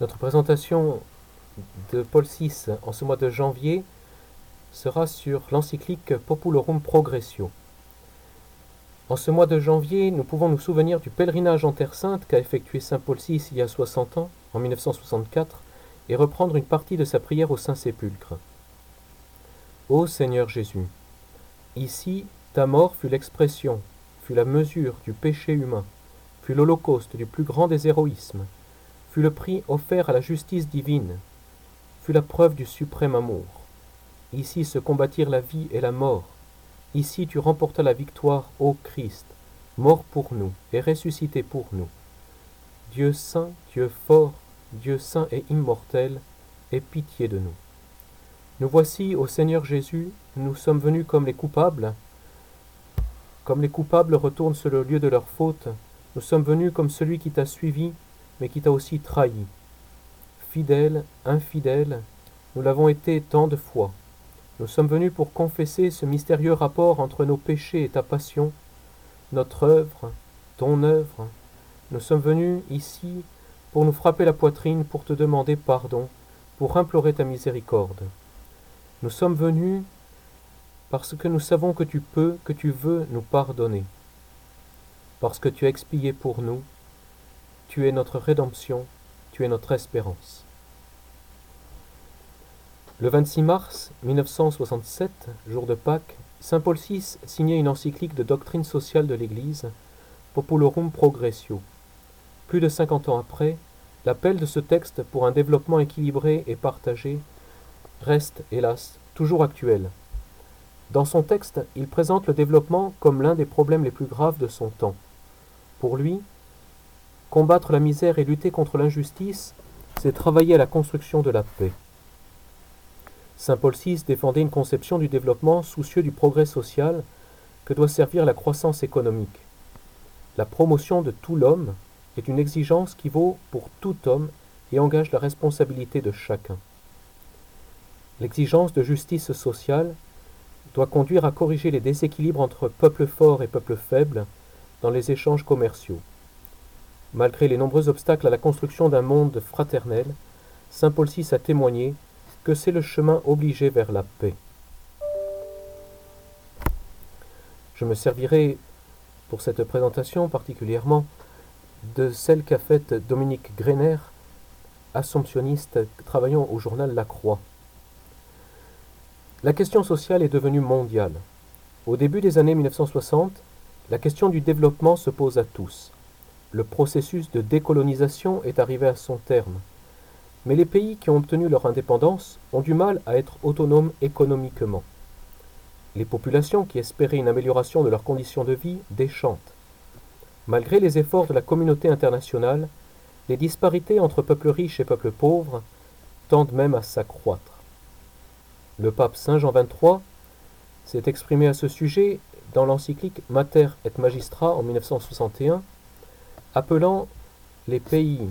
Notre présentation de Paul VI en ce mois de janvier sera sur l'encyclique Populorum Progressio. En ce mois de janvier, nous pouvons nous souvenir du pèlerinage en Terre Sainte qu'a effectué Saint Paul VI il y a 60 ans, en 1964, et reprendre une partie de sa prière au Saint-Sépulcre. Ô Seigneur Jésus, ici ta mort fut l'expression, fut la mesure du péché humain, fut l'holocauste du plus grand des héroïsmes, fut le prix offert à la justice divine, fut la preuve du suprême amour. Ici se combattirent la vie et la mort, Ici tu remportas la victoire, ô Christ, mort pour nous et ressuscité pour nous. Dieu saint, Dieu fort, Dieu saint et immortel, aie pitié de nous. Nous voici, ô Seigneur Jésus, nous sommes venus comme les coupables. Comme les coupables retournent sur le lieu de leur faute, nous sommes venus comme celui qui t'a suivi, mais qui t'a aussi trahi. Fidèle, infidèle, nous l'avons été tant de fois. Nous sommes venus pour confesser ce mystérieux rapport entre nos péchés et ta passion, notre œuvre, ton œuvre. Nous sommes venus ici pour nous frapper la poitrine, pour te demander pardon, pour implorer ta miséricorde. Nous sommes venus parce que nous savons que tu peux, que tu veux nous pardonner, parce que tu as expié pour nous, tu es notre rédemption, tu es notre espérance. Le 26 mars 1967, jour de Pâques, saint Paul VI signait une encyclique de doctrine sociale de l'Église, Populorum Progressio. Plus de 50 ans après, l'appel de ce texte pour un développement équilibré et partagé reste, hélas, toujours actuel. Dans son texte, il présente le développement comme l'un des problèmes les plus graves de son temps. Pour lui, combattre la misère et lutter contre l'injustice, c'est travailler à la construction de la paix. Saint Paul VI défendait une conception du développement soucieux du progrès social que doit servir la croissance économique. La promotion de tout l'homme est une exigence qui vaut pour tout homme et engage la responsabilité de chacun. L'exigence de justice sociale doit conduire à corriger les déséquilibres entre peuples forts et peuples faibles dans les échanges commerciaux. Malgré les nombreux obstacles à la construction d'un monde fraternel, Saint Paul VI a témoigné que c'est le chemin obligé vers la paix. Je me servirai pour cette présentation particulièrement de celle qu'a faite Dominique Greiner, assomptionniste travaillant au journal La Croix. La question sociale est devenue mondiale. Au début des années 1960, la question du développement se pose à tous. Le processus de décolonisation est arrivé à son terme. Mais les pays qui ont obtenu leur indépendance ont du mal à être autonomes économiquement. Les populations qui espéraient une amélioration de leurs conditions de vie déchantent. Malgré les efforts de la communauté internationale, les disparités entre peuples riches et peuples pauvres tendent même à s'accroître. Le pape Saint Jean XXIII s'est exprimé à ce sujet dans l'encyclique Mater et Magistra en 1961, appelant les pays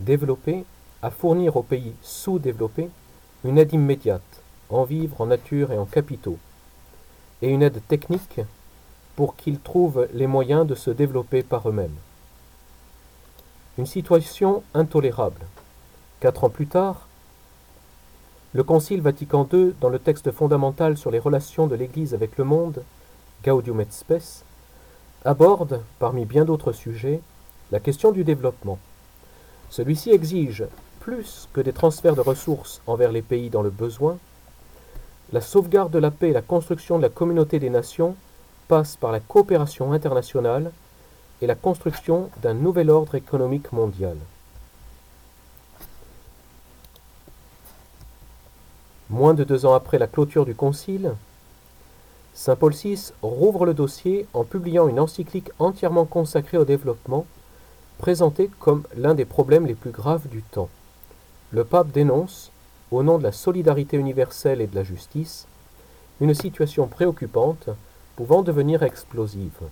développés à fournir aux pays sous-développés une aide immédiate en vivres, en nature et en capitaux, et une aide technique pour qu'ils trouvent les moyens de se développer par eux-mêmes. Une situation intolérable. Quatre ans plus tard, le Concile Vatican II, dans le texte fondamental sur les relations de l'Église avec le monde, Gaudium et Spes, aborde, parmi bien d'autres sujets, la question du développement. Celui-ci exige, plus que des transferts de ressources envers les pays dans le besoin, la sauvegarde de la paix et la construction de la communauté des nations passe par la coopération internationale et la construction d'un nouvel ordre économique mondial. Moins de deux ans après la clôture du Concile, Saint Paul VI rouvre le dossier en publiant une encyclique entièrement consacrée au développement présenté comme l'un des problèmes les plus graves du temps. Le pape dénonce, au nom de la solidarité universelle et de la justice, une situation préoccupante pouvant devenir explosive.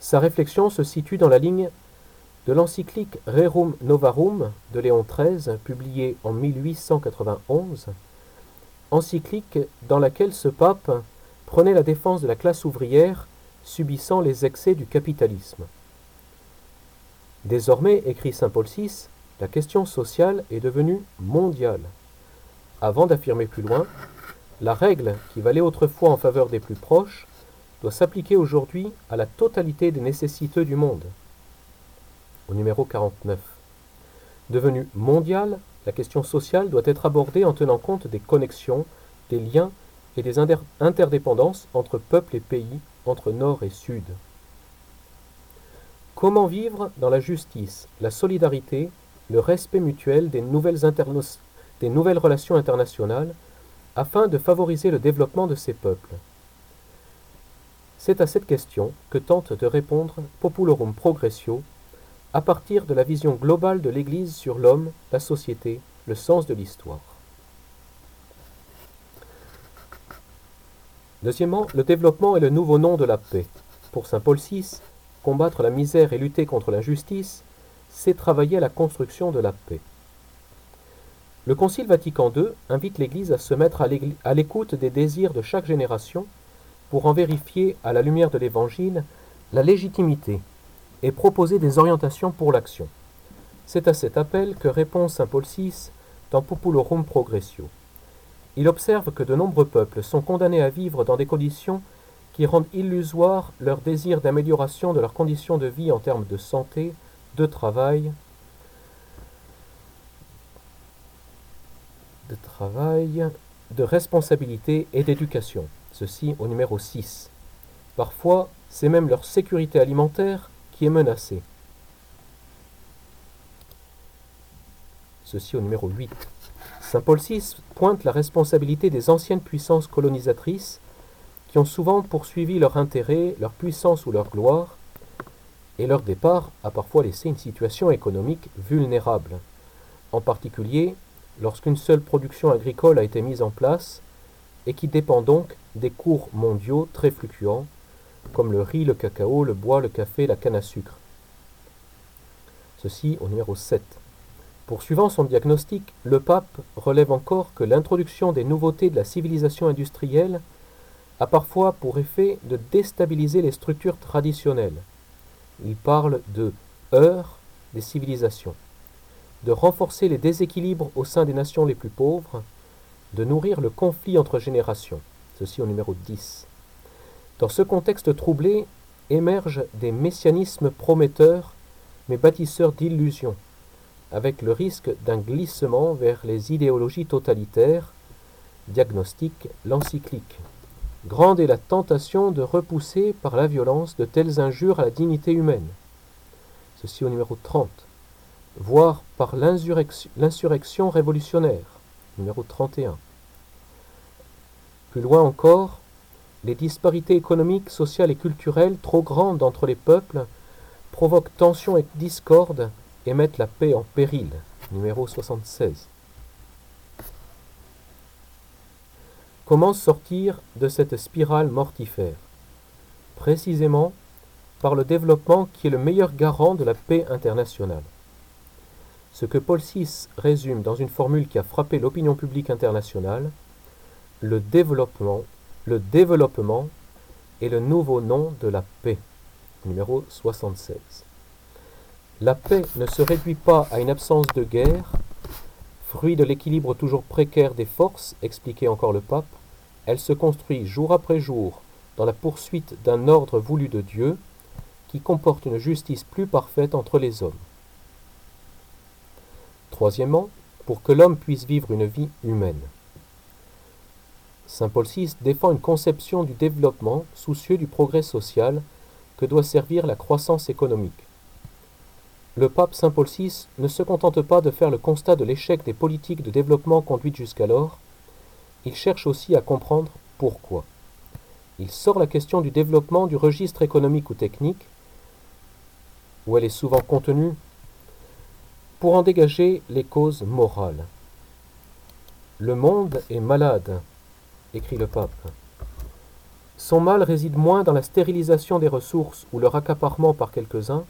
Sa réflexion se situe dans la ligne de l'encyclique Rerum Novarum de Léon XIII, publiée en 1891, encyclique dans laquelle ce pape prenait la défense de la classe ouvrière subissant les excès du capitalisme. Désormais, écrit Saint Paul VI, la question sociale est devenue mondiale. Avant d'affirmer plus loin, la règle qui valait autrefois en faveur des plus proches doit s'appliquer aujourd'hui à la totalité des nécessiteux du monde. Au numéro 49. Devenue mondiale, la question sociale doit être abordée en tenant compte des connexions, des liens et des interdépendances entre peuples et pays, entre nord et sud. Comment vivre dans la justice, la solidarité, le respect mutuel des nouvelles, relations internationales afin de favoriser le développement de ces peuples? C'est à cette question que tente de répondre Populorum Progressio à partir de la vision globale de l'Église sur l'homme, la société, le sens de l'histoire. Deuxièmement, le développement est le nouveau nom de la paix. Pour Saint Paul VI, combattre la misère et lutter contre l'injustice, c'est travailler à la construction de la paix. Le Concile Vatican II invite l'Église à se mettre à l'écoute des désirs de chaque génération pour en vérifier, à la lumière de l'Évangile, la légitimité et proposer des orientations pour l'action. C'est à cet appel que répond Saint Paul VI dans Populorum Progressio. Il observe que de nombreux peuples sont condamnés à vivre dans des conditions qui rendent illusoire leur désir d'amélioration de leurs conditions de vie en termes de santé, de travail, de travail, de responsabilité et d'éducation. Ceci au numéro 6. Parfois, c'est même leur sécurité alimentaire qui est menacée. Ceci au numéro 8. Saint Paul VI pointe la responsabilité des anciennes puissances colonisatrices qui ont souvent poursuivi leur intérêt, leur puissance ou leur gloire, et leur départ a parfois laissé une situation économique vulnérable, en particulier lorsqu'une seule production agricole a été mise en place et qui dépend donc des cours mondiaux très fluctuants, comme le riz, le cacao, le bois, le café, la canne à sucre. Ceci au numéro 7. Poursuivant son diagnostic, le pape relève encore que l'introduction des nouveautés de la civilisation industrielle a parfois pour effet de déstabiliser les structures traditionnelles. Il parle de heure des civilisations, de renforcer les déséquilibres au sein des nations les plus pauvres, de nourrir le conflit entre générations. Ceci au numéro 10. Dans ce contexte troublé émergent des messianismes prometteurs mais bâtisseurs d'illusions avec le risque d'un glissement vers les idéologies totalitaires, diagnostique l'encyclique. Grande est la tentation de repousser par la violence de telles injures à la dignité humaine. Ceci au numéro 30. Voire par l'insurrection révolutionnaire, numéro 31. Plus loin encore, les disparités économiques, sociales et culturelles trop grandes entre les peuples provoquent tensions et discorde et mettre la paix en péril. Numéro 76. Comment sortir de cette spirale mortifère? Précisément par le développement qui est le meilleur garant de la paix internationale. Ce que Paul VI résume dans une formule qui a frappé l'opinion publique internationale, le développement, le développement est le nouveau nom de la paix. Numéro 76. La paix ne se réduit pas à une absence de guerre, fruit de l'équilibre toujours précaire des forces, expliquait encore le pape, elle se construit jour après jour dans la poursuite d'un ordre voulu de Dieu qui comporte une justice plus parfaite entre les hommes. Troisièmement, pour que l'homme puisse vivre une vie humaine. Saint Paul VI défend une conception du développement soucieux du progrès social que doit servir la croissance économique. Le pape Saint Paul VI ne se contente pas de faire le constat de l'échec des politiques de développement conduites jusqu'alors, il cherche aussi à comprendre pourquoi. Il sort la question du développement du registre économique ou technique, où elle est souvent contenue, pour en dégager les causes morales. Le monde est malade, écrit le pape. Son mal réside moins dans la stérilisation des ressources ou leur accaparement par quelques-uns,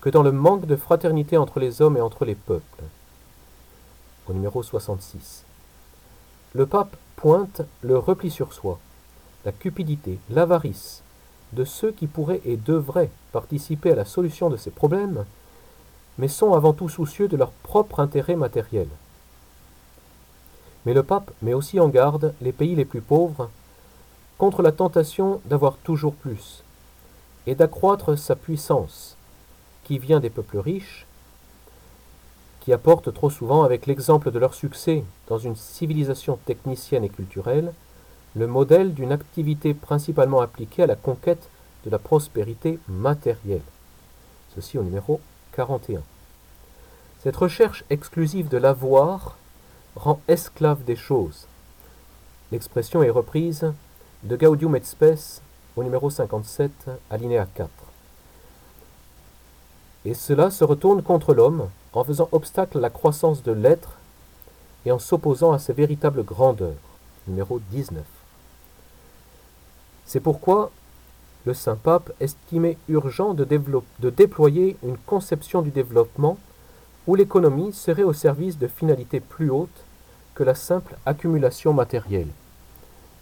que dans le manque de fraternité entre les hommes et entre les peuples. Au numéro 66. Le pape pointe le repli sur soi, la cupidité, l'avarice de ceux qui pourraient et devraient participer à la solution de ces problèmes, mais sont avant tout soucieux de leur propre intérêt matériel. Mais le pape met aussi en garde les pays les plus pauvres contre la tentation d'avoir toujours plus et d'accroître sa puissance, qui vient des peuples riches, qui apportent trop souvent, avec l'exemple de leur succès dans une civilisation technicienne et culturelle, le modèle d'une activité principalement appliquée à la conquête de la prospérité matérielle. Ceci au numéro 41. Cette recherche exclusive de l'avoir rend esclave des choses. L'expression est reprise de Gaudium et Spes au numéro 57, alinéa 4. Et cela se retourne contre l'homme en faisant obstacle à la croissance de l'être et en s'opposant à ses véritables grandeurs. Numéro 19. C'est pourquoi le Saint Pape estimait urgent de déployer une conception du développement où l'économie serait au service de finalités plus hautes que la simple accumulation matérielle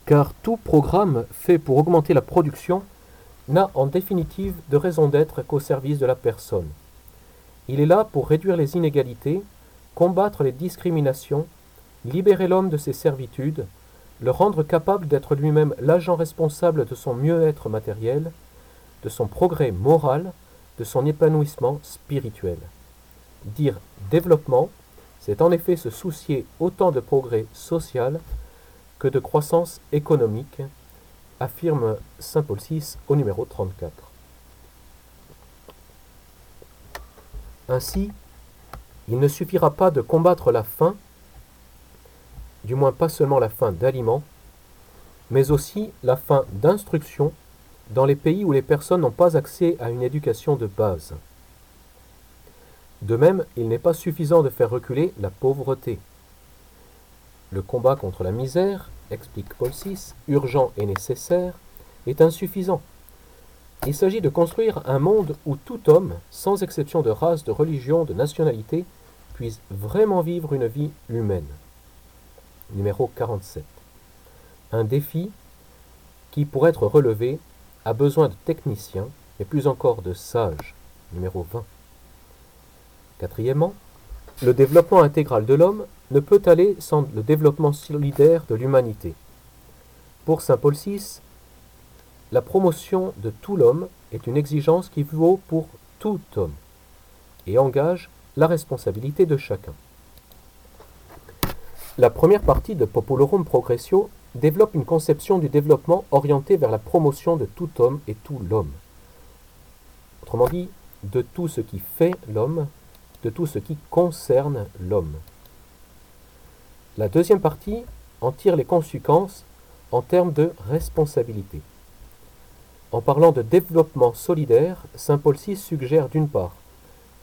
car tout programme fait pour augmenter la production n'a en définitive de raison d'être qu'au service de la personne. Il est là pour réduire les inégalités, combattre les discriminations, libérer l'homme de ses servitudes, le rendre capable d'être lui-même l'agent responsable de son mieux-être matériel, de son progrès moral, de son épanouissement spirituel. Dire développement, c'est en effet se soucier autant de progrès social que de croissance économique, affirme Saint Paul VI au numéro 34. Ainsi, il ne suffira pas de combattre la faim, du moins pas seulement la faim d'aliments, mais aussi la faim d'instruction dans les pays où les personnes n'ont pas accès à une éducation de base. De même, il n'est pas suffisant de faire reculer la pauvreté. Le combat contre la misère, explique Paul VI, urgent et nécessaire, est insuffisant. Il s'agit de construire un monde où tout homme, sans exception de race, de religion, de nationalité, puisse vraiment vivre une vie humaine. Numéro 47. Un défi qui, pour être relevé, a besoin de techniciens, et plus encore de sages. Numéro 20. Quatrièmement, le développement intégral de l'homme ne peut aller sans le développement solidaire de l'humanité. Pour Saint Paul VI, la promotion de tout l'homme est une exigence qui vaut pour tout homme et engage la responsabilité de chacun. La première partie de Populorum Progressio développe une conception du développement orientée vers la promotion de tout homme et tout l'homme. Autrement dit, de tout ce qui fait l'homme de tout ce qui concerne l'homme. La deuxième partie en tire les conséquences en termes de responsabilité. En parlant de développement solidaire, Saint Paul VI suggère d'une part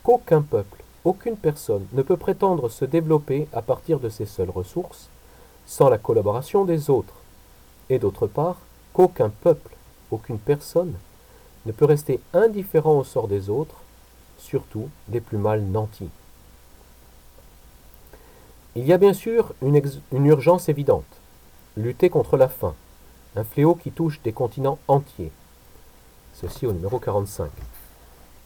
qu'aucun peuple, aucune personne ne peut prétendre se développer à partir de ses seules ressources sans la collaboration des autres, et d'autre part qu'aucun peuple, aucune personne ne peut rester indifférent au sort des autres surtout des plus mal nantis. Il y a bien sûr une, urgence évidente, lutter contre la faim, un fléau qui touche des continents entiers. Ceci au numéro 45.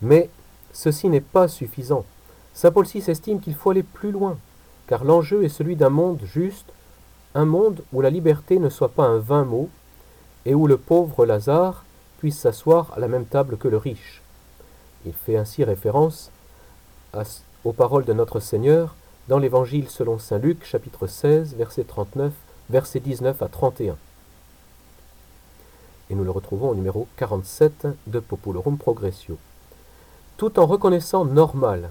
Mais ceci n'est pas suffisant. Saint Paul VI estime qu'il faut aller plus loin, car l'enjeu est celui d'un monde juste, un monde où la liberté ne soit pas un vain mot, et où le pauvre Lazare puisse s'asseoir à la même table que le riche. Il fait ainsi référence aux paroles de notre Seigneur dans l'Évangile selon Saint Luc, chapitre 16, verset 39, verset 19 à 31. Et nous le retrouvons au numéro 47 de Populorum Progressio. Tout en reconnaissant normal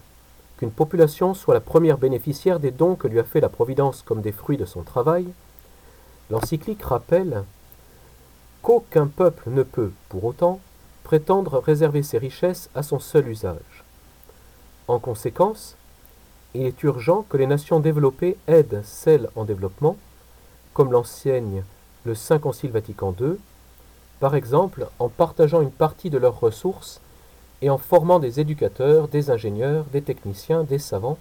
qu'une population soit la première bénéficiaire des dons que lui a fait la Providence comme des fruits de son travail, l'encyclique rappelle qu'aucun peuple ne peut, pour autant, prétendre réserver ses richesses à son seul usage. En conséquence, il est urgent que les nations développées aident celles en développement, comme l'enseigne le Saint Concile Vatican II, par exemple en partageant une partie de leurs ressources et en formant des éducateurs, des ingénieurs, des techniciens, des savants,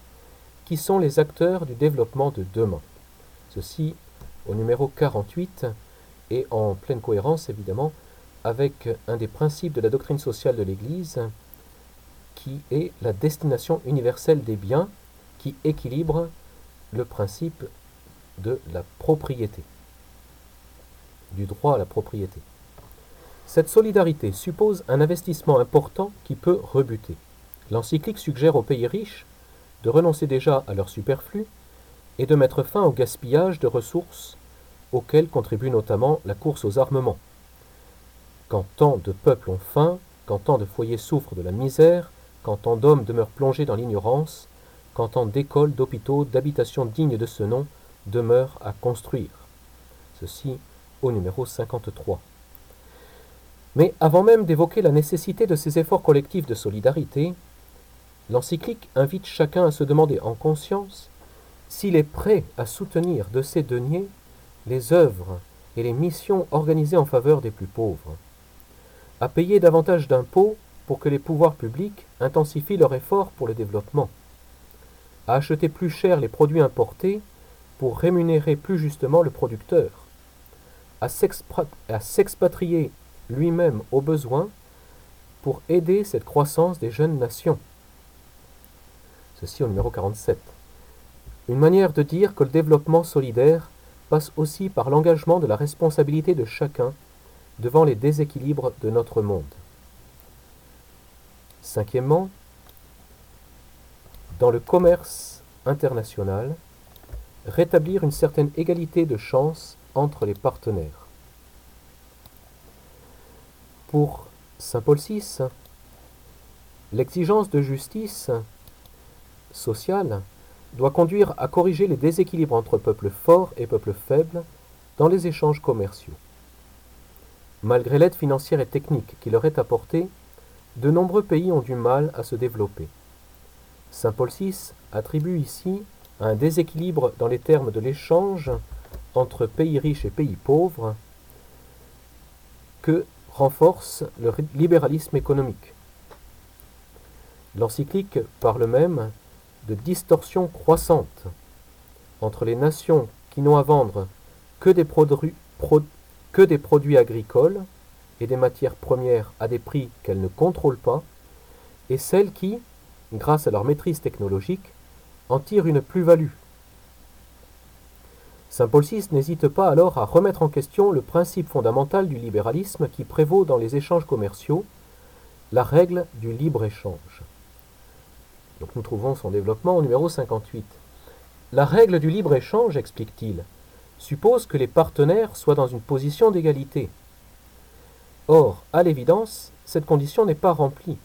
qui sont les acteurs du développement de demain. Ceci au numéro 48 et en pleine cohérence évidemment avec un des principes de la doctrine sociale de l'Église, qui est la destination universelle des biens qui équilibre le principe de la propriété, du droit à la propriété. Cette solidarité suppose un investissement important qui peut rebuter. L'encyclique suggère aux pays riches de renoncer déjà à leur superflu et de mettre fin au gaspillage de ressources auxquelles contribue notamment la course aux armements. Quand tant de peuples ont faim, quand tant de foyers souffrent de la misère, quand tant d'hommes demeurent plongés dans l'ignorance, quand tant d'écoles, d'hôpitaux, d'habitations dignes de ce nom demeurent à construire. Ceci au numéro 53. Mais avant même d'évoquer la nécessité de ces efforts collectifs de solidarité, l'encyclique invite chacun à se demander en conscience s'il est prêt à soutenir de ses deniers les œuvres et les missions organisées en faveur des plus pauvres, à payer davantage d'impôts pour que les pouvoirs publics intensifient leurs efforts pour le développement, à acheter plus cher les produits importés pour rémunérer plus justement le producteur, à s'expatrier lui-même au besoin pour aider cette croissance des jeunes nations. Ceci au numéro 47. Une manière de dire que le développement solidaire passe aussi par l'engagement de la responsabilité de chacun devant les déséquilibres de notre monde. Cinquièmement, dans le commerce international, rétablir une certaine égalité de chance entre les partenaires. Pour Saint Paul VI, l'exigence de justice sociale doit conduire à corriger les déséquilibres entre peuples forts et peuples faibles dans les échanges commerciaux. Malgré l'aide financière et technique qui leur est apportée, de nombreux pays ont du mal à se développer. Saint Paul VI attribue ici un déséquilibre dans les termes de l'échange entre pays riches et pays pauvres que renforce le libéralisme économique. L'encyclique parle même de distorsion croissante entre les nations qui n'ont à vendre que des, produits, que des produits agricoles et des matières premières à des prix qu'elles ne contrôlent pas, et celles qui, grâce à leur maîtrise technologique, en tirent une plus-value. Saint Paul VI n'hésite pas alors à remettre en question le principe fondamental du libéralisme qui prévaut dans les échanges commerciaux, la règle du libre-échange. Donc nous trouvons son développement au numéro 58. La règle du libre-échange, explique-t-il, suppose que les partenaires soient dans une position d'égalité. Or, à l'évidence, cette condition n'est pas remplie.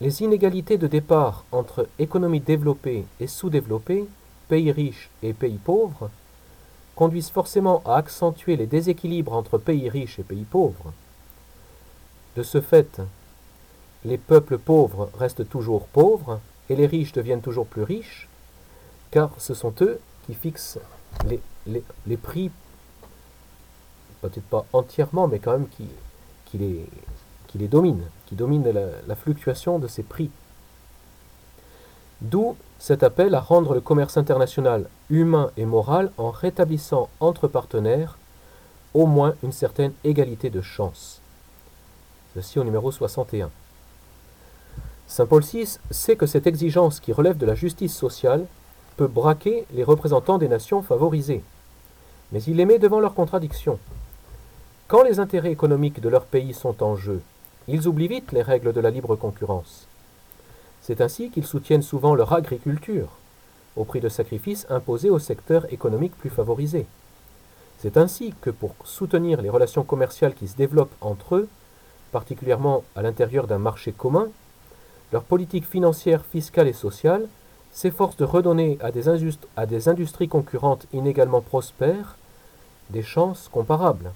Les inégalités de départ entre économies développées et sous-développées, pays riches et pays pauvres, conduisent forcément à accentuer les déséquilibres entre pays riches et pays pauvres. De ce fait, les peuples pauvres restent toujours pauvres et les riches deviennent toujours plus riches, car ce sont eux qui fixent les, prix, peut-être pas entièrement, mais quand même qui, les, qui qui dominent la, la fluctuation de ces prix. D'où cet appel à rendre le commerce international humain et moral en rétablissant entre partenaires au moins une certaine égalité de chance. Ceci au numéro 61. Saint Paul VI sait que cette exigence qui relève de la justice sociale peut braquer les représentants des nations favorisées. Mais il les met devant leurs contradictions. Quand les intérêts économiques de leur pays sont en jeu, ils oublient vite les règles de la libre concurrence. C'est ainsi qu'ils soutiennent souvent leur agriculture, au prix de sacrifices imposés aux secteurs économiques plus favorisés. C'est ainsi que pour soutenir les relations commerciales qui se développent entre eux, particulièrement à l'intérieur d'un marché commun, leur politique financière, fiscale et sociale s'efforce de redonner à des, industries concurrentes inégalement prospères des chances comparables.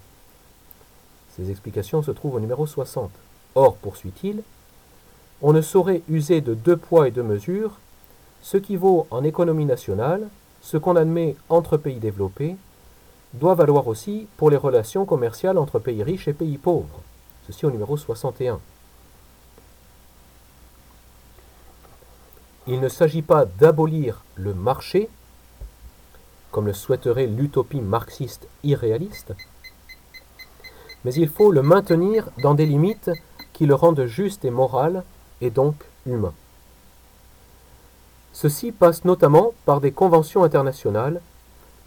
Ces explications se trouvent au numéro 60. Or, poursuit-il, on ne saurait user de deux poids et deux mesures, ce qui vaut en économie nationale, ce qu'on admet entre pays développés, doit valoir aussi pour les relations commerciales entre pays riches et pays pauvres. Ceci au numéro 61. Il ne s'agit pas d'abolir le marché, comme le souhaiterait l'utopie marxiste irréaliste, mais il faut le maintenir dans des limites qui le rendent juste et moral, et donc humain. Ceci passe notamment par des conventions internationales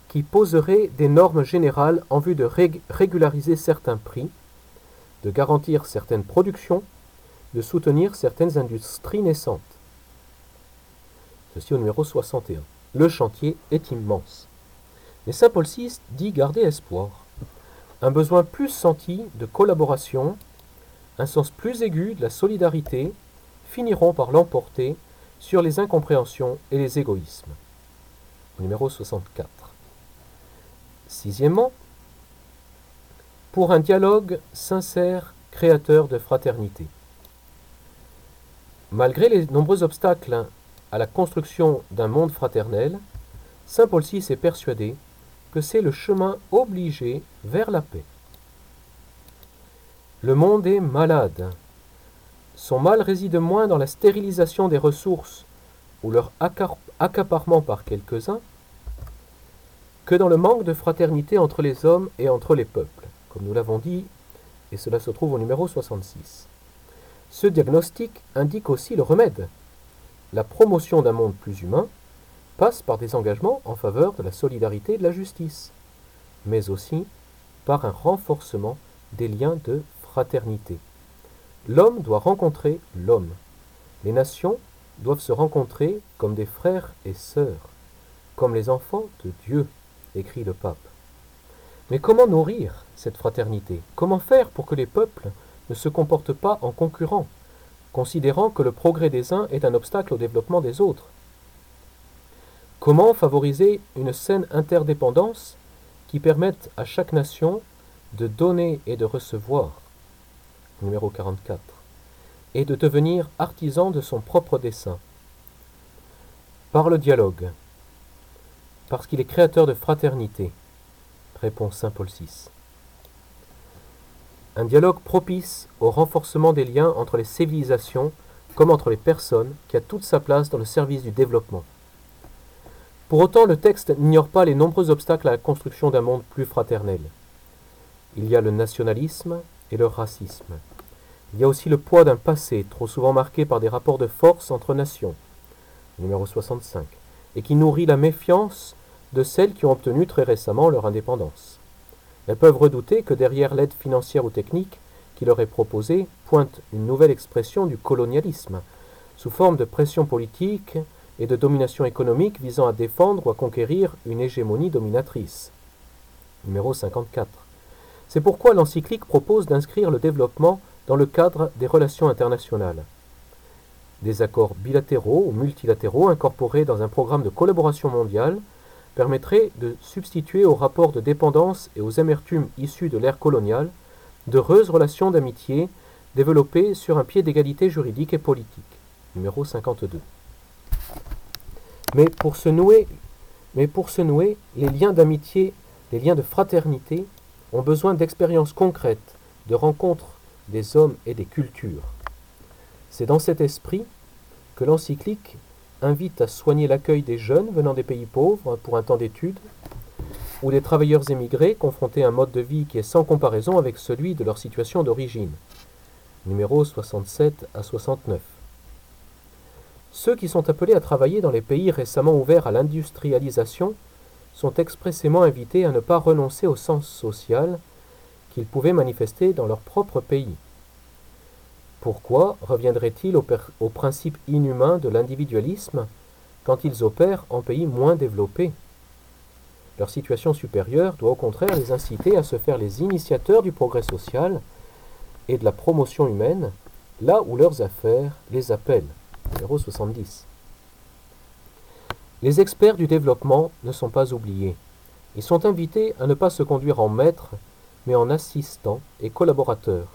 qui poseraient des normes générales en vue de régulariser certains prix, de garantir certaines productions, de soutenir certaines industries naissantes. Ceci au numéro 61. Le chantier est immense. Mais Saint Paul VI dit garder espoir. Un besoin plus senti de collaboration, un sens plus aigu de la solidarité finiront par l'emporter sur les incompréhensions et les égoïsmes. Numéro 64. Sixièmement, pour un dialogue sincère, créateur de fraternité. Malgré les nombreux obstacles à la construction d'un monde fraternel, Saint Paul VI est persuadé que c'est le chemin obligé vers la paix. Le monde est malade. Son mal réside moins dans la stérilisation des ressources ou leur accaparement par quelques-uns que dans le manque de fraternité entre les hommes et entre les peuples, comme nous l'avons dit, et cela se trouve au numéro 66. Ce diagnostic indique aussi le remède. La promotion d'un monde plus humain passe par des engagements en faveur de la solidarité et de la justice, mais aussi par un renforcement des liens de fraternité. L'homme doit rencontrer l'homme. Les nations doivent se rencontrer comme des frères et sœurs, comme les enfants de Dieu, écrit le pape. Mais comment nourrir cette fraternité? Comment faire pour que les peuples ne se comportent pas en concurrents, considérant que le progrès des uns est un obstacle au développement des autres Comment favoriser une saine interdépendance qui permette à chaque nation de donner et de recevoir? Numéro 44. Et de devenir artisan de son propre dessein. Par le dialogue. Parce qu'il est créateur de fraternité, répond Saint Paul VI. Un dialogue propice au renforcement des liens entre les civilisations comme entre les personnes qui a toute sa place dans le service du développement. Pour autant, le texte n'ignore pas les nombreux obstacles à la construction d'un monde plus fraternel. Il y a le nationalisme et le racisme. Il y a aussi le poids d'un passé trop souvent marqué par des rapports de force entre nations, numéro 65, et qui nourrit la méfiance de celles qui ont obtenu très récemment leur indépendance. Elles peuvent redouter que derrière l'aide financière ou technique qui leur est proposée pointe une nouvelle expression du colonialisme, sous forme de pression politique et de domination économique visant à défendre ou à conquérir une hégémonie dominatrice. Numéro 54. C'est pourquoi l'encyclique propose d'inscrire le développement dans le cadre des relations internationales. Des accords bilatéraux ou multilatéraux incorporés dans un programme de collaboration mondiale permettraient de substituer aux rapports de dépendance et aux amertumes issues de l'ère coloniale d'heureuses relations d'amitié développées sur un pied d'égalité juridique et politique. Numéro 52. Mais pour se nouer, mais pour se nouer, les liens d'amitié, les liens de fraternité ont besoin d'expériences concrètes, de rencontres des hommes et des cultures. C'est dans cet esprit que l'encyclique invite à soigner l'accueil des jeunes venant des pays pauvres pour un temps d'études, ou des travailleurs émigrés confrontés à un mode de vie qui est sans comparaison avec celui de leur situation d'origine. Numéro 67 à 69. Ceux qui sont appelés à travailler dans les pays récemment ouverts à l'industrialisation sont expressément invités à ne pas renoncer au sens social qu'ils pouvaient manifester dans leur propre pays. Pourquoi reviendraient-ils au, au, principe inhumain de l'individualisme quand ils opèrent en pays moins développés Leur situation supérieure doit au contraire les inciter à se faire les initiateurs du progrès social et de la promotion humaine, là où leurs affaires les appellent. 70. Les experts du développement ne sont pas oubliés. Ils sont invités à ne pas se conduire en maître, mais en assistant et collaborateur,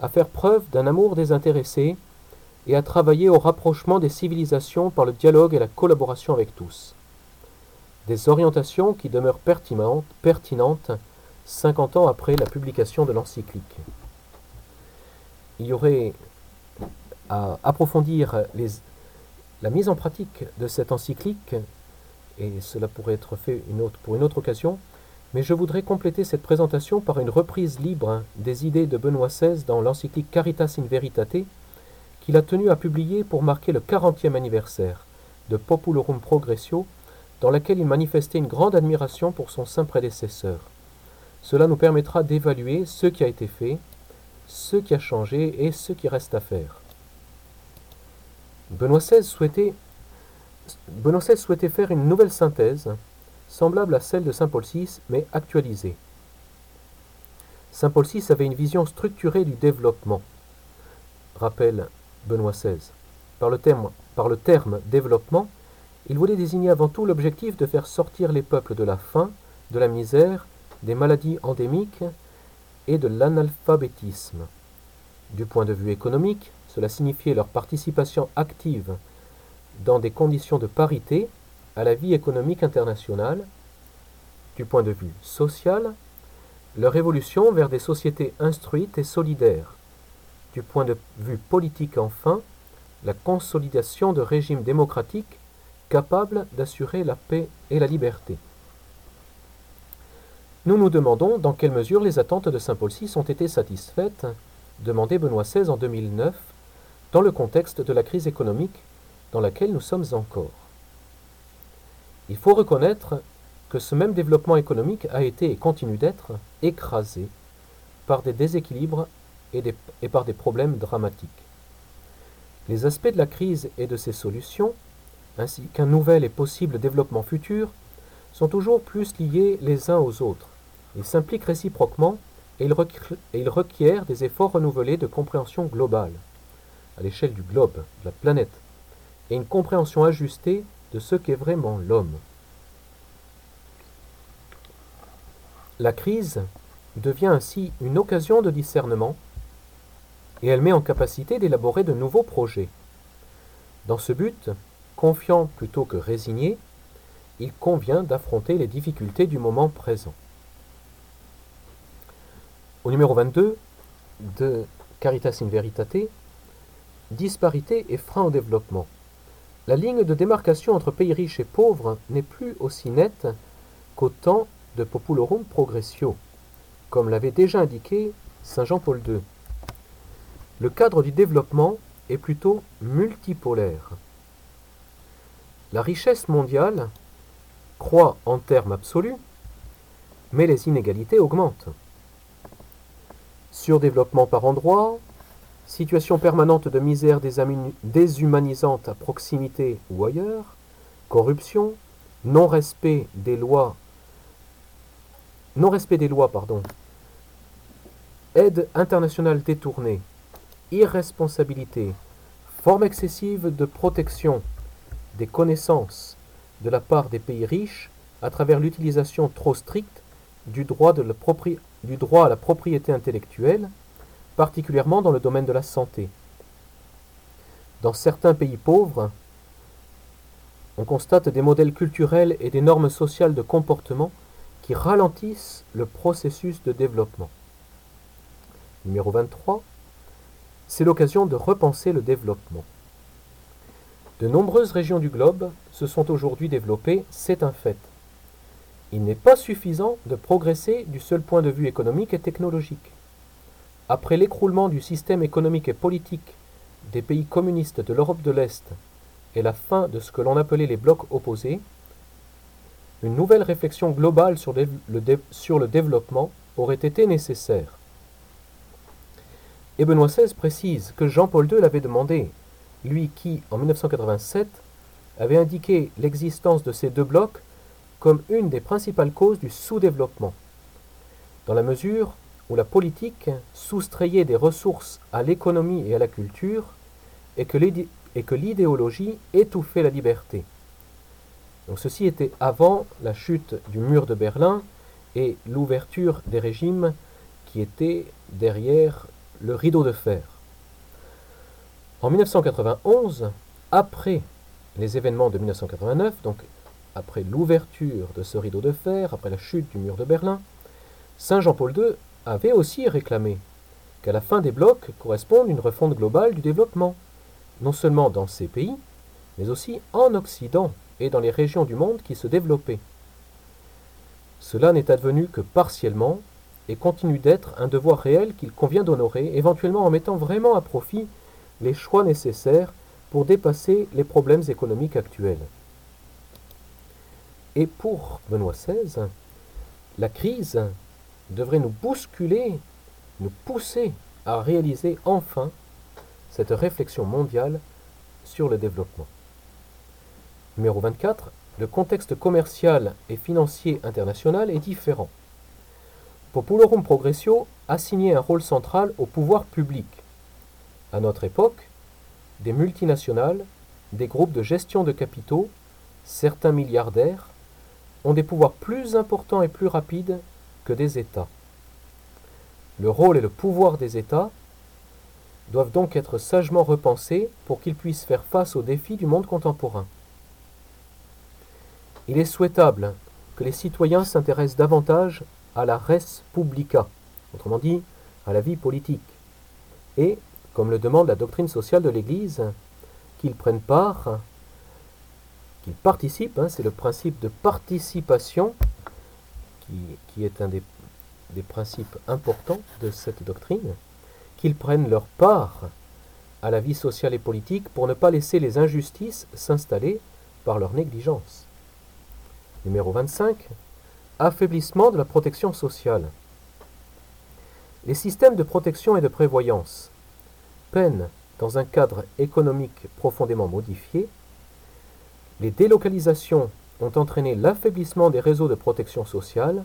à faire preuve d'un amour désintéressé et à travailler au rapprochement des civilisations par le dialogue et la collaboration avec tous. Des orientations qui demeurent pertinentes, pertinentes 50 ans après la publication de l'encyclique. Il y aurait à approfondir la mise en pratique de cette encyclique, et cela pourrait être fait pour une autre occasion, mais je voudrais compléter cette présentation par une reprise libre des idées de Benoît XVI dans l'encyclique Caritas in Veritate, qu'il a tenu à publier pour marquer le 40e anniversaire de Populorum Progressio, dans laquelle il manifestait une grande admiration pour son saint prédécesseur. Cela nous permettra d'évaluer ce qui a été fait, ce qui a changé et ce qui reste à faire. Benoît Benoît XVI souhaitait faire une nouvelle synthèse, semblable à celle de Saint Paul VI, mais actualisée. Saint Paul VI avait une vision structurée du développement, rappelle Benoît XVI. Par le terme, par le terme développement, il voulait désigner avant tout l'objectif de faire sortir les peuples de la faim, de la misère, des maladies endémiques et de l'analphabétisme. Du point de vue économique, cela signifiait leur participation active dans des conditions de parité à la vie économique internationale. Du point de vue social, leur évolution vers des sociétés instruites et solidaires. Du point de vue politique enfin, la consolidation de régimes démocratiques capables d'assurer la paix et la liberté. Nous nous demandons dans quelle mesure les attentes de Saint Paul VI ont été satisfaites, demandait Benoît XVI en 2009, dans le contexte de la crise économique dans laquelle nous sommes encore. Il faut reconnaître que ce même développement économique a été et continue d'être écrasé par des déséquilibres et, par des problèmes dramatiques. Les aspects de la crise et de ses solutions, ainsi qu'un nouvel et possible développement futur, sont toujours plus liés les uns aux autres. Ils s'impliquent réciproquement et ils, requièrent des efforts renouvelés de compréhension globale, à l'échelle du globe, de la planète, et une compréhension ajustée de ce qu'est vraiment l'homme. La crise devient ainsi une occasion de discernement et elle met en capacité d'élaborer de nouveaux projets. Dans ce but, confiant plutôt que résigné, il convient d'affronter les difficultés du moment présent. Au numéro 22 de Caritas in Veritate, disparité et frein au développement. La ligne de démarcation entre pays riches et pauvres n'est plus aussi nette qu'au temps de Populorum Progressio, comme l'avait déjà indiqué Saint Jean-Paul II. Le cadre du développement est plutôt multipolaire. La richesse mondiale croît en termes absolus, mais les inégalités augmentent. Surdéveloppement par endroits, situation permanente de misère déshumanisante à proximité ou ailleurs, corruption, non-respect des lois, non-respect des lois, pardon, aide internationale détournée, irresponsabilité, forme excessive de protection des connaissances de la part des pays riches à travers l'utilisation trop stricte du droit, du droit à la propriété intellectuelle, particulièrement dans le domaine de la santé. Dans certains pays pauvres, on constate des modèles culturels et des normes sociales de comportement qui ralentissent le processus de développement. Numéro 23. C'est l'occasion de repenser le développement. De nombreuses régions du globe se sont aujourd'hui développées, c'est un fait. Il n'est pas suffisant de progresser du seul point de vue économique et technologique. Après l'écroulement du système économique et politique des pays communistes de l'Europe de l'Est et la fin de ce que l'on appelait les blocs opposés, une nouvelle réflexion globale sur le, sur le développement aurait été nécessaire. Et Benoît XVI précise que Jean-Paul II l'avait demandé, lui qui, en 1987, avait indiqué l'existence de ces deux blocs comme une des principales causes du sous-développement, dans la mesure où la politique soustrayait des ressources à l'économie et à la culture, et que l'idéologie étouffait la liberté. Donc ceci était avant la chute du mur de Berlin et l'ouverture des régimes qui étaient derrière le rideau de fer. En 1991, après les événements de 1989, donc après l'ouverture de ce rideau de fer, après la chute du mur de Berlin, Saint Jean-Paul II avait aussi réclamé qu'à la fin des blocs corresponde une refonte globale du développement, non seulement dans ces pays, mais aussi en Occident et dans les régions du monde qui se développaient. Cela n'est advenu que partiellement et continue d'être un devoir réel qu'il convient d'honorer, éventuellement en mettant vraiment à profit les choix nécessaires pour dépasser les problèmes économiques actuels. Et pour Benoît XVI, la crise devrait nous bousculer, nous pousser à réaliser enfin cette réflexion mondiale sur le développement. Numéro 24, le contexte commercial et financier international est différent. Populorum Progressio assignait un rôle central au pouvoir public. À notre époque, des multinationales, des groupes de gestion de capitaux, certains milliardaires, ont des pouvoirs plus importants et plus rapides que des États. Le rôle et le pouvoir des États doivent donc être sagement repensés pour qu'ils puissent faire face aux défis du monde contemporain. Il est souhaitable que les citoyens s'intéressent davantage à la res publica, autrement dit à la vie politique, et, comme le demande la doctrine sociale de l'Église, qu'ils prennent part, qu'ils participent, hein, c'est le principe de participation qui, est un des, des principes importants de cette doctrine, qu'ils prennent leur part à la vie sociale et politique pour ne pas laisser les injustices s'installer par leur négligence. Numéro 25. Affaiblissement de la protection sociale. Les systèmes de protection et de prévoyance peinent dans un cadre économique profondément modifié. Les délocalisations ont entraîné l'affaiblissement des réseaux de protection sociale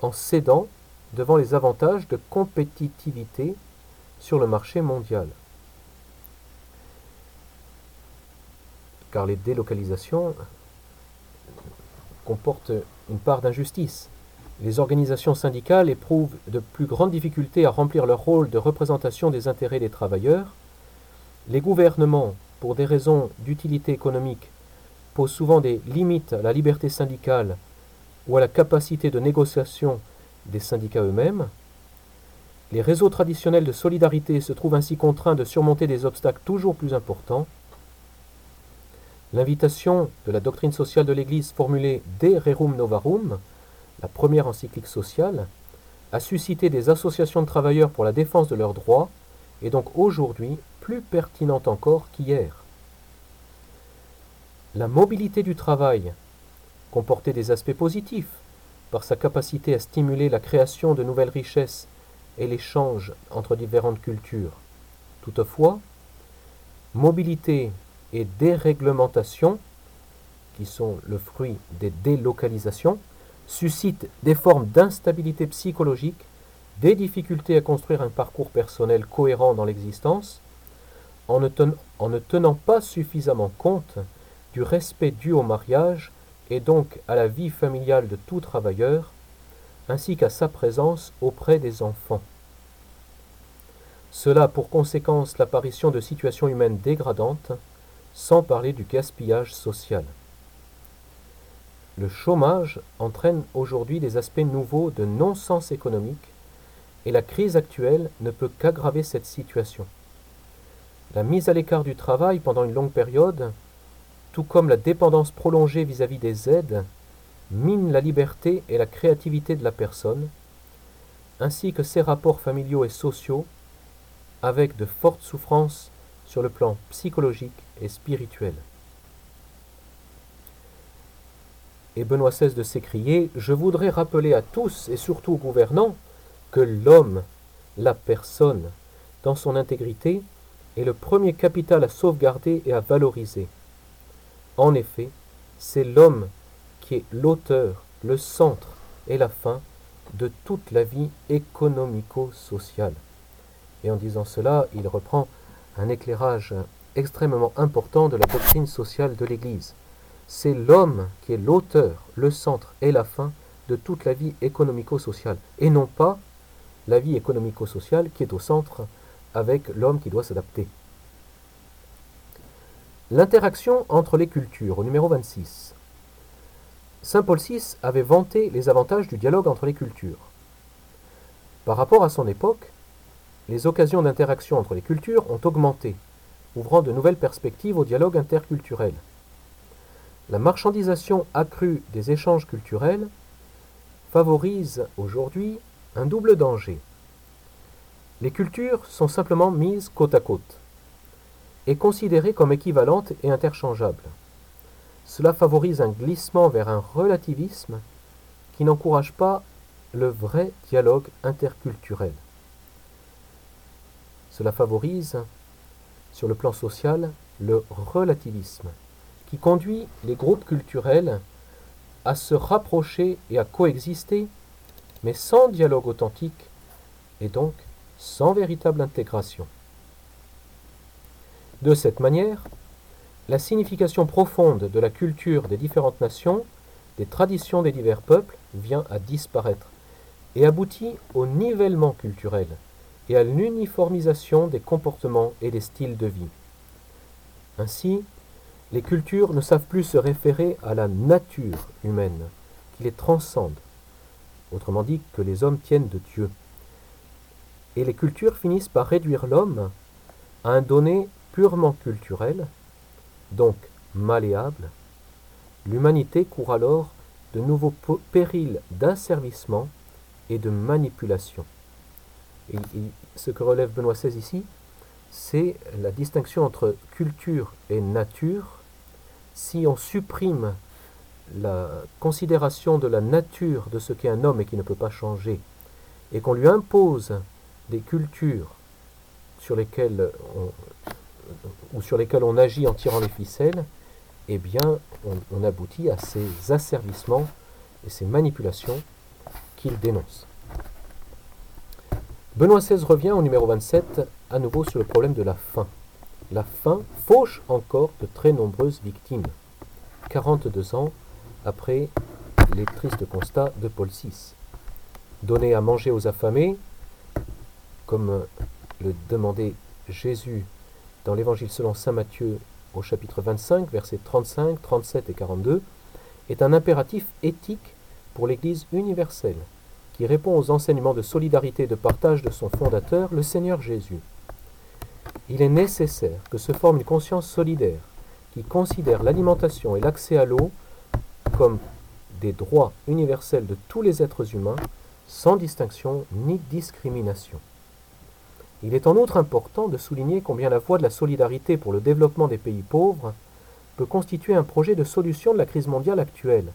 en cédant devant les avantages de compétitivité sur le marché mondial. Car les délocalisations comportent une part d'injustice. Les organisations syndicales éprouvent de plus grandes difficultés à remplir leur rôle de représentation des intérêts des travailleurs. Les gouvernements, pour des raisons d'utilité économique, posent souvent des limites à la liberté syndicale ou à la capacité de négociation des syndicats eux-mêmes. Les réseaux traditionnels de solidarité se trouvent ainsi contraints de surmonter des obstacles toujours plus importants. L'invitation de la doctrine sociale de l'Église formulée dès Rerum Novarum, la première encyclique sociale, a suscité des associations de travailleurs pour la défense de leurs droits et donc aujourd'hui plus pertinente encore qu'hier. La mobilité du travail comportait des aspects positifs par sa capacité à stimuler la création de nouvelles richesses et l'échange entre différentes cultures. Toutefois, mobilité et déréglementation, qui sont le fruit des délocalisations, suscitent des formes d'instabilité psychologique, des difficultés à construire un parcours personnel cohérent dans l'existence, en, ne, tenant pas suffisamment compte du respect dû au mariage et donc à la vie familiale de tout travailleur, ainsi qu'à sa présence auprès des enfants. Cela a pour conséquence l'apparition de situations humaines dégradantes, sans parler du gaspillage social. Le chômage entraîne aujourd'hui des aspects nouveaux de non-sens économique et la crise actuelle ne peut qu'aggraver cette situation. La mise à l'écart du travail pendant une longue période, tout comme la dépendance prolongée vis-à-vis des aides, mine la liberté et la créativité de la personne, ainsi que ses rapports familiaux et sociaux, avec de fortes souffrances sur le plan psychologique et spirituel. Et Benoît XVI de s'écrier Je voudrais rappeler à tous et surtout aux gouvernants que l'homme, la personne, dans son intégrité, est le premier capital à sauvegarder et à valoriser. En effet, c'est l'homme qui est l'auteur, le centre et la fin de toute la vie économico-sociale. Et en disant cela, il reprend un éclairage extrêmement important de la doctrine sociale de l'Église. C'est l'homme qui est l'auteur, le centre et la fin de toute la vie économico-sociale, et non pas la vie économico-sociale qui est au centre avec l'homme qui doit s'adapter. L'interaction entre les cultures, au numéro 26. Saint Paul VI avait vanté les avantages du dialogue entre les cultures. Par rapport à son époque, les occasions d'interaction entre les cultures ont augmenté, ouvrant de nouvelles perspectives au dialogue interculturel. La marchandisation accrue des échanges culturels favorise aujourd'hui un double danger. Les cultures sont simplement mises côte à côte. Est considérée comme équivalente et interchangeable. Cela favorise un glissement vers un relativisme qui n'encourage pas le vrai dialogue interculturel. Cela favorise, sur le plan social, le relativisme, qui conduit les groupes culturels à se rapprocher et à coexister, mais sans dialogue authentique et donc sans véritable intégration. De cette manière, la signification profonde de la culture des différentes nations, des traditions des divers peuples, vient à disparaître et aboutit au nivellement culturel et à l'uniformisation des comportements et des styles de vie. Ainsi, les cultures ne savent plus se référer à la nature humaine, qui les transcende, autrement dit que les hommes tiennent de Dieu. Et les cultures finissent par réduire l'homme à un donné purement culturel, donc malléable. L'humanité court alors de nouveaux périls d'asservissement et de manipulation. Et, ce que relève Benoît XVI ici, c'est la distinction entre culture et nature. Si on supprime la considération de la nature de ce qu'est un homme et qui ne peut pas changer, et qu'on lui impose des cultures sur lesquelles on, ou sur lesquelles on agit en tirant les ficelles, eh bien, on, on aboutit à ces asservissements et ces manipulations qu'il dénonce. Benoît XVI revient au numéro 27 à nouveau sur le problème de la faim. La faim fauche encore de très nombreuses victimes. 42 ans après les tristes constats de Paul VI. Donner à manger aux affamés, comme le demandait Jésus dans l'évangile selon saint Matthieu au chapitre 25, versets 35, 37 et 42, est un impératif éthique pour l'Église universelle qui répond aux enseignements de solidarité et de partage de son fondateur, le Seigneur Jésus. Il est nécessaire que se forme une conscience solidaire qui considère l'alimentation et l'accès à l'eau comme des droits universels de tous les êtres humains, sans distinction ni discrimination. Il est en outre important de souligner combien la voie de la solidarité pour le développement des pays pauvres peut constituer un projet de solution de la crise mondiale actuelle,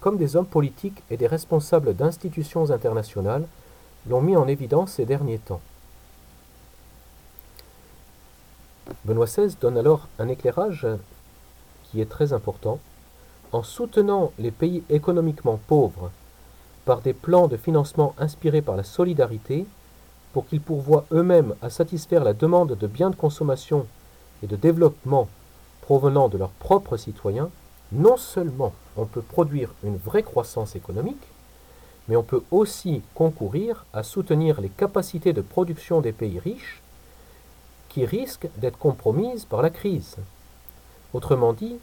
comme des hommes politiques et des responsables d'institutions internationales l'ont mis en évidence ces derniers temps. Benoît XVI donne alors un éclairage qui est très important en soutenant les pays économiquement pauvres par des plans de financement inspirés par la solidarité pour qu'ils pourvoient eux-mêmes à satisfaire la demande de biens de consommation et de développement provenant de leurs propres citoyens, non seulement on peut produire une vraie croissance économique, mais on peut aussi concourir à soutenir les capacités de production des pays riches qui risquent d'être compromises par la crise. Autrement dit,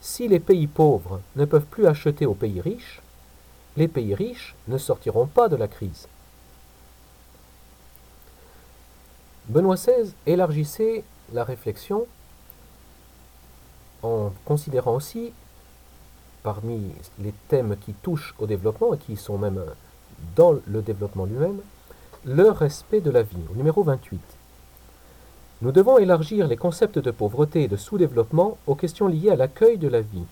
si les pays pauvres ne peuvent plus acheter aux pays riches, les pays riches ne sortiront pas de la crise. Benoît XVI élargissait la réflexion en considérant aussi, parmi les thèmes qui touchent au développement et qui sont même dans le développement lui-même, le respect de la vie, au numéro 28. Nous devons élargir les concepts de pauvreté et de sous-développement aux questions liées à l'accueil de la vie,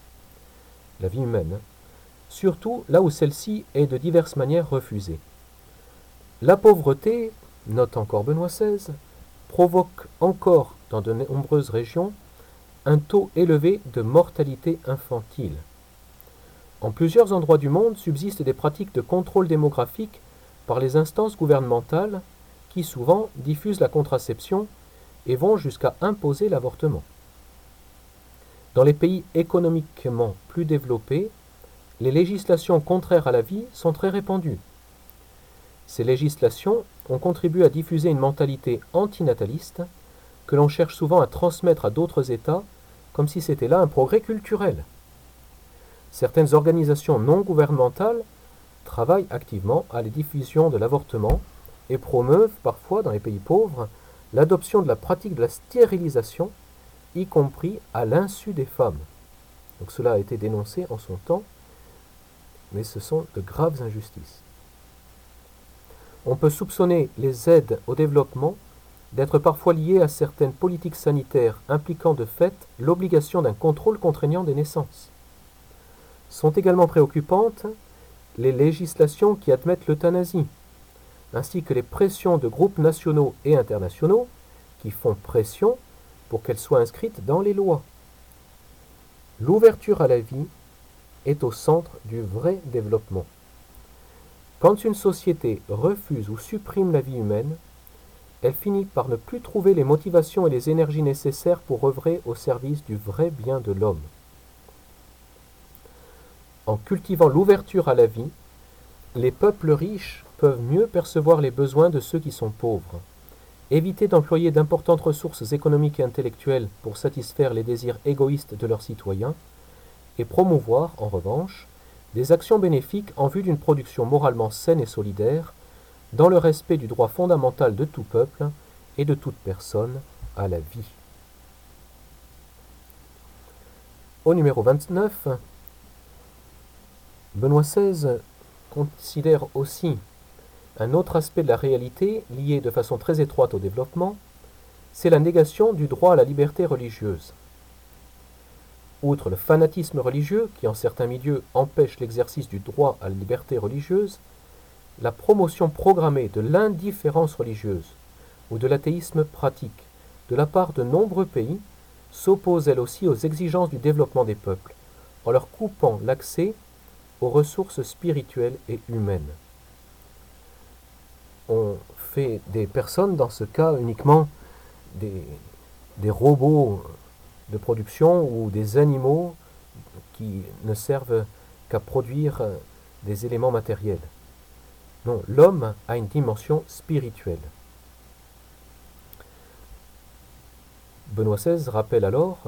la vie humaine, surtout là où celle-ci est de diverses manières refusée. La pauvreté, note encore Benoît XVI, provoque encore dans de nombreuses régions un taux élevé de mortalité infantile. En plusieurs endroits du monde subsistent des pratiques de contrôle démographique par les instances gouvernementales qui souvent diffusent la contraception et vont jusqu'à imposer l'avortement. Dans les pays économiquement plus développés, les législations contraires à la vie sont très répandues. Ces législations ont contribué à diffuser une mentalité antinataliste que l'on cherche souvent à transmettre à d'autres États comme si c'était là un progrès culturel. Certaines organisations non gouvernementales travaillent activement à la diffusion de l'avortement et promeuvent parfois dans les pays pauvres l'adoption de la pratique de la stérilisation, y compris à l'insu des femmes. Donc cela a été dénoncé en son temps, mais ce sont de graves injustices. On peut soupçonner les aides au développement d'être parfois liées à certaines politiques sanitaires impliquant de fait l'obligation d'un contrôle contraignant des naissances. Sont également préoccupantes les législations qui admettent l'euthanasie, ainsi que les pressions de groupes nationaux et internationaux qui font pression pour qu'elle soit inscrite dans les lois. L'ouverture à la vie est au centre du vrai développement. Quand une société refuse ou supprime la vie humaine, elle finit par ne plus trouver les motivations et les énergies nécessaires pour œuvrer au service du vrai bien de l'homme. En cultivant l'ouverture à la vie, les peuples riches peuvent mieux percevoir les besoins de ceux qui sont pauvres. Éviter d'employer d'importantes ressources économiques et intellectuelles pour satisfaire les désirs égoïstes de leurs citoyens, et promouvoir, en revanche, des actions bénéfiques en vue d'une production moralement saine et solidaire, dans le respect du droit fondamental de tout peuple et de toute personne à la vie. Au numéro 29, Benoît XVI considère aussi un autre aspect de la réalité lié de façon très étroite au développement, c'est la négation du droit à la liberté religieuse. Outre le fanatisme religieux qui en certains milieux empêche l'exercice du droit à la liberté religieuse, la promotion programmée de l'indifférence religieuse ou de l'athéisme pratique de la part de nombreux pays s'oppose elle aussi aux exigences du développement des peuples, en leur coupant l'accès aux ressources spirituelles et humaines. On fait des personnes, dans ce cas uniquement des, des robots de production ou des animaux qui ne servent qu'à produire des éléments matériels. Non, l'homme a une dimension spirituelle. Benoît XVI rappelle alors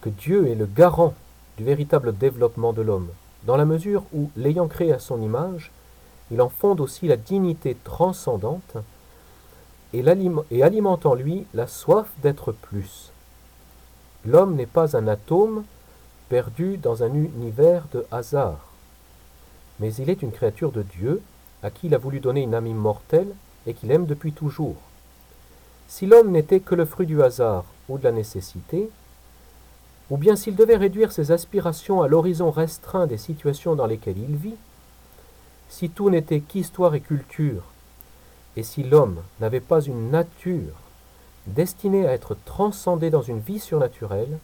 que Dieu est le garant du véritable développement de l'homme, dans la mesure où, l'ayant créé à son image, il en fonde aussi la dignité transcendante et, et alimente en lui la soif d'être plus. L'homme n'est pas un atome perdu dans un univers de hasard, mais il est une créature de Dieu à qui il a voulu donner une âme immortelle et qu'il aime depuis toujours. Si l'homme n'était que le fruit du hasard ou de la nécessité, ou bien s'il devait réduire ses aspirations à l'horizon restreint des situations dans lesquelles il vit, si tout n'était qu'histoire et culture, et si l'homme n'avait pas une nature destinée à être transcendée dans une vie surnaturelle,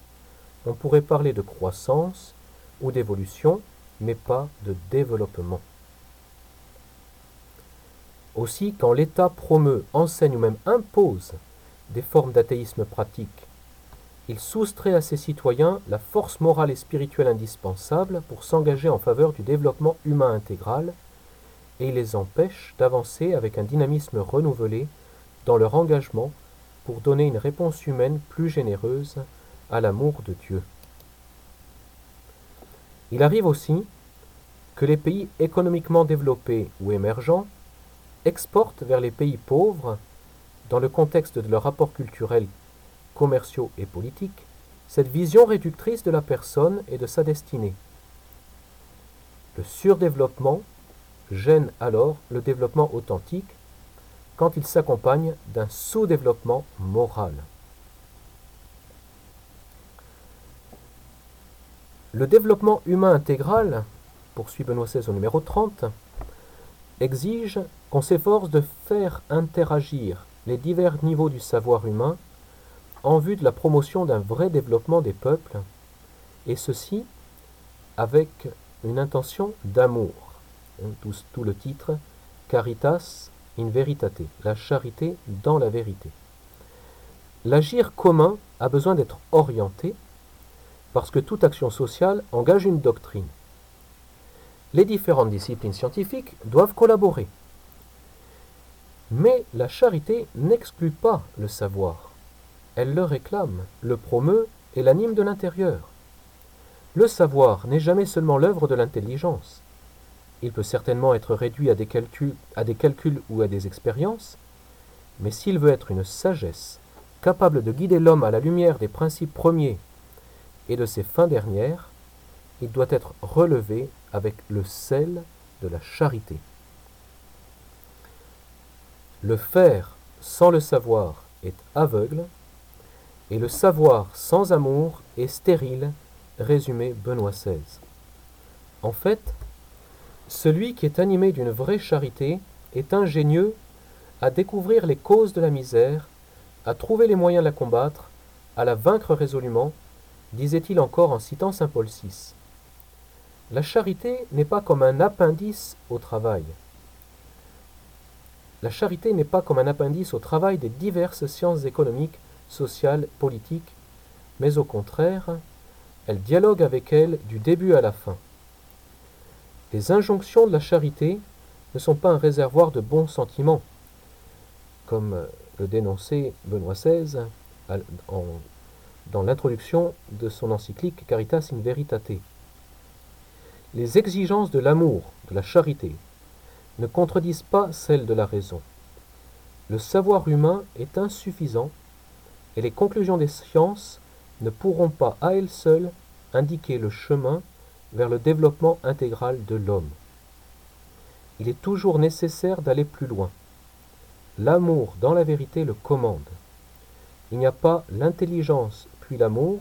on pourrait parler de croissance ou d'évolution, mais pas de développement. Aussi, quand l'État promeut, enseigne ou même impose des formes d'athéisme pratique, il soustrait à ses citoyens la force morale et spirituelle indispensable pour s'engager en faveur du développement humain intégral et les empêche d'avancer avec un dynamisme renouvelé dans leur engagement pour donner une réponse humaine plus généreuse à l'amour de Dieu. Il arrive aussi que les pays économiquement développés ou émergents exportent vers les pays pauvres, dans le contexte de leurs rapports culturels, commerciaux et politiques, cette vision réductrice de la personne et de sa destinée. Le surdéveloppement gêne alors le développement authentique quand il s'accompagne d'un sous-développement moral. Le développement humain intégral, poursuit Benoît XVI au numéro 30, exige qu'on s'efforce de faire interagir les divers niveaux du savoir humain en vue de la promotion d'un vrai développement des peuples, et ceci avec une intention d'amour. Hein, tout, le titre, Caritas in Veritate, la charité dans la vérité. L'agir commun a besoin d'être orienté parce que toute action sociale engage une doctrine. Les différentes disciplines scientifiques doivent collaborer. Mais la charité n'exclut pas le savoir. Elle le réclame, le promeut et l'anime de l'intérieur. Le savoir n'est jamais seulement l'œuvre de l'intelligence. Il peut certainement être réduit à des, calculs, à des calculs ou à des expériences, mais s'il veut être une sagesse capable de guider l'homme à la lumière des principes premiers et de ses fins dernières, il doit être relevé avec le sel de la charité. Le faire sans le savoir est aveugle, et le savoir sans amour est stérile, résumé Benoît XVI. En fait, celui qui est animé d'une vraie charité est ingénieux à découvrir les causes de la misère, à trouver les moyens de la combattre, à la vaincre résolument, disait-il encore en citant Saint Paul VI. La charité n'est pas comme un appendice au travail. La charité n'est pas comme un appendice au travail des diverses sciences économiques, sociales, politiques, mais au contraire, elle dialogue avec elles du début à la fin. Les injonctions de la charité ne sont pas un réservoir de bons sentiments, comme le dénonçait Benoît XVI dans l'introduction de son encyclique Caritas in Veritate. Les exigences de l'amour, de la charité, ne contredisent pas celles de la raison. Le savoir humain est insuffisant et les conclusions des sciences ne pourront pas à elles seules indiquer le chemin vers le développement intégral de l'homme. Il est toujours nécessaire d'aller plus loin. L'amour dans la vérité le commande. Il n'y a pas l'intelligence puis l'amour,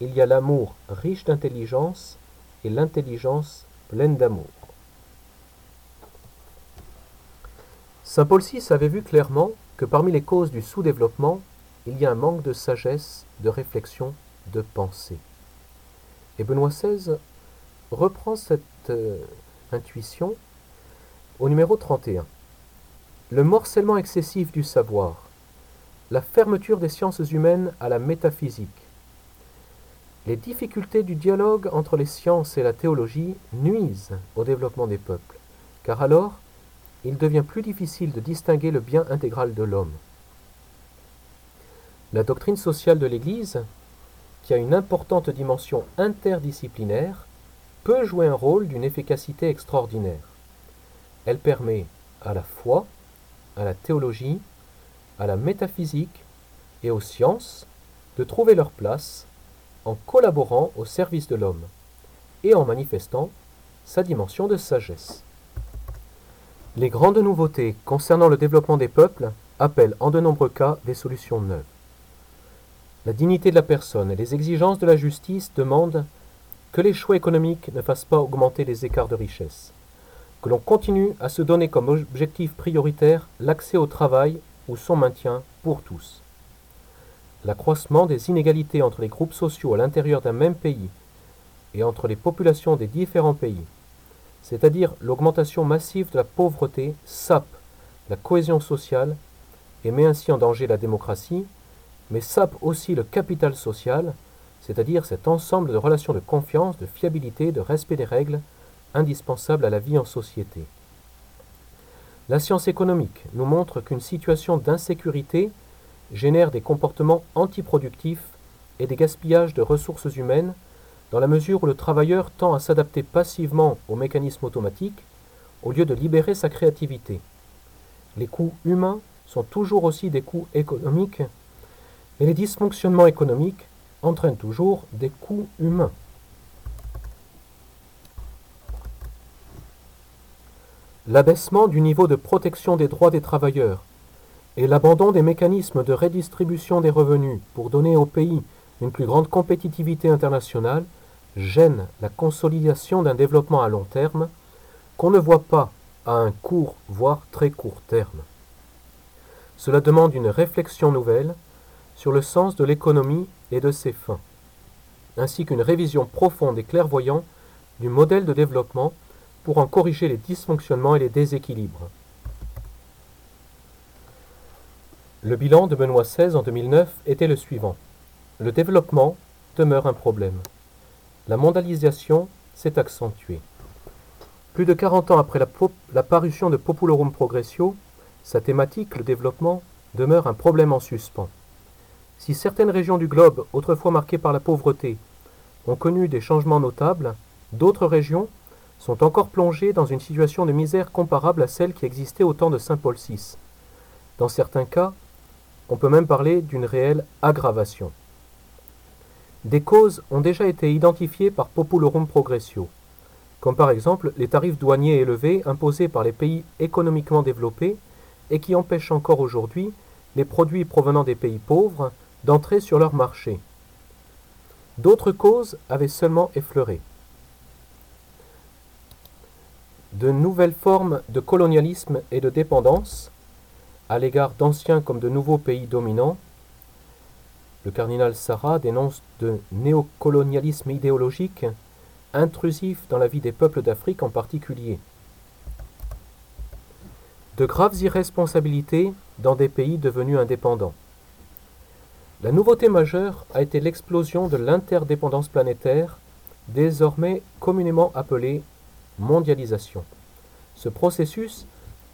il y a l'amour riche d'intelligence et l'intelligence pleine d'amour. Saint Paul VI avait vu clairement que parmi les causes du sous-développement, il y a un manque de sagesse, de réflexion, de pensée. Et Benoît XVI reprend cette euh, intuition au numéro 31. Le morcellement excessif du savoir, la fermeture des sciences humaines à la métaphysique. Les difficultés du dialogue entre les sciences et la théologie nuisent au développement des peuples, car alors il devient plus difficile de distinguer le bien intégral de l'homme. La doctrine sociale de l'Église, qui a une importante dimension interdisciplinaire, peut jouer un rôle d'une efficacité extraordinaire. Elle permet à la foi, à la théologie, à la métaphysique et aux sciences de trouver leur place en collaborant au service de l'homme et en manifestant sa dimension de sagesse. Les grandes nouveautés concernant le développement des peuples appellent en de nombreux cas des solutions neuves. La dignité de la personne et les exigences de la justice demandent que les choix économiques ne fassent pas augmenter les écarts de richesse, que l'on continue à se donner comme objectif prioritaire l'accès au travail ou son maintien pour tous. L'accroissement des inégalités entre les groupes sociaux à l'intérieur d'un même pays et entre les populations des différents pays, c'est-à-dire l'augmentation massive de la pauvreté, sape la cohésion sociale et met ainsi en danger la démocratie, mais sape aussi le capital social, c'est-à-dire cet ensemble de relations de confiance, de fiabilité, de respect des règles indispensables à la vie en société. La science économique nous montre qu'une situation d'insécurité génère des comportements antiproductifs et des gaspillages de ressources humaines dans la mesure où le travailleur tend à s'adapter passivement aux mécanismes automatiques au lieu de libérer sa créativité. Les coûts humains sont toujours aussi des coûts économiques et les dysfonctionnements économiques entraîne toujours des coûts humains. L'abaissement du niveau de protection des droits des travailleurs et l'abandon des mécanismes de redistribution des revenus pour donner au pays une plus grande compétitivité internationale gênent la consolidation d'un développement à long terme qu'on ne voit pas à un court, voire très court terme. Cela demande une réflexion nouvelle sur le sens de l'économie et de ses fins, ainsi qu'une révision profonde et clairvoyante du modèle de développement pour en corriger les dysfonctionnements et les déséquilibres. Le bilan de Benoît XVI en 2009 était le suivant. Le développement demeure un problème. La mondialisation s'est accentuée. Plus de 40 ans après la, la parution de Populorum Progressio, sa thématique, le développement, demeure un problème en suspens. Si certaines régions du globe, autrefois marquées par la pauvreté, ont connu des changements notables, d'autres régions sont encore plongées dans une situation de misère comparable à celle qui existait au temps de Saint Paul VI. Dans certains cas, on peut même parler d'une réelle aggravation. Des causes ont déjà été identifiées par Populorum Progressio, comme par exemple les tarifs douaniers élevés imposés par les pays économiquement développés et qui empêche encore aujourd'hui les produits provenant des pays pauvres d'entrer sur leur marché. D'autres causes avaient seulement effleuré. De nouvelles formes de colonialisme et de dépendance, à l'égard d'anciens comme de nouveaux pays dominants, le cardinal Sarah dénonce de néocolonialisme idéologique intrusif dans la vie des peuples d'Afrique en particulier. De graves irresponsabilités dans des pays devenus indépendants. La nouveauté majeure a été l'explosion de l'interdépendance planétaire, désormais communément appelée mondialisation. Ce processus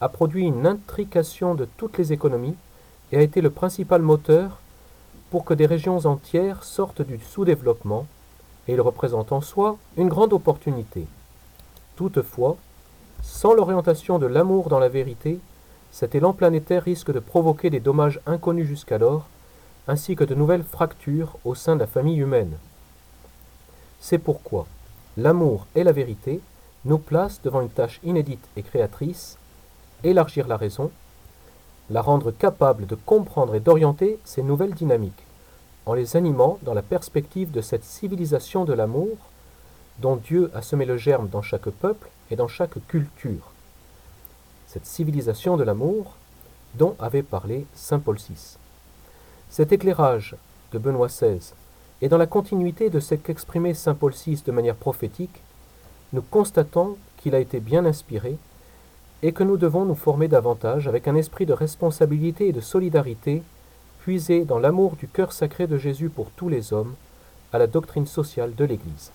a produit une intrication de toutes les économies et a été le principal moteur pour que des régions entières sortent du sous-développement, et il représente en soi une grande opportunité. Toutefois, sans l'orientation de l'amour dans la vérité, cet élan planétaire risque de provoquer des dommages inconnus jusqu'alors, ainsi que de nouvelles fractures au sein de la famille humaine. C'est pourquoi l'amour et la vérité nous placent devant une tâche inédite et créatrice, élargir la raison, la rendre capable de comprendre et d'orienter ces nouvelles dynamiques, en les animant dans la perspective de cette civilisation de l'amour dont Dieu a semé le germe dans chaque peuple et dans chaque culture. Cette civilisation de l'amour dont avait parlé Saint Paul VI. Cet éclairage de Benoît XVI est dans la continuité de ce qu'exprimait Saint Paul VI de manière prophétique, nous constatons qu'il a été bien inspiré et que nous devons nous former davantage avec un esprit de responsabilité et de solidarité puisé dans l'amour du cœur sacré de Jésus pour tous les hommes, à la doctrine sociale de l'Église.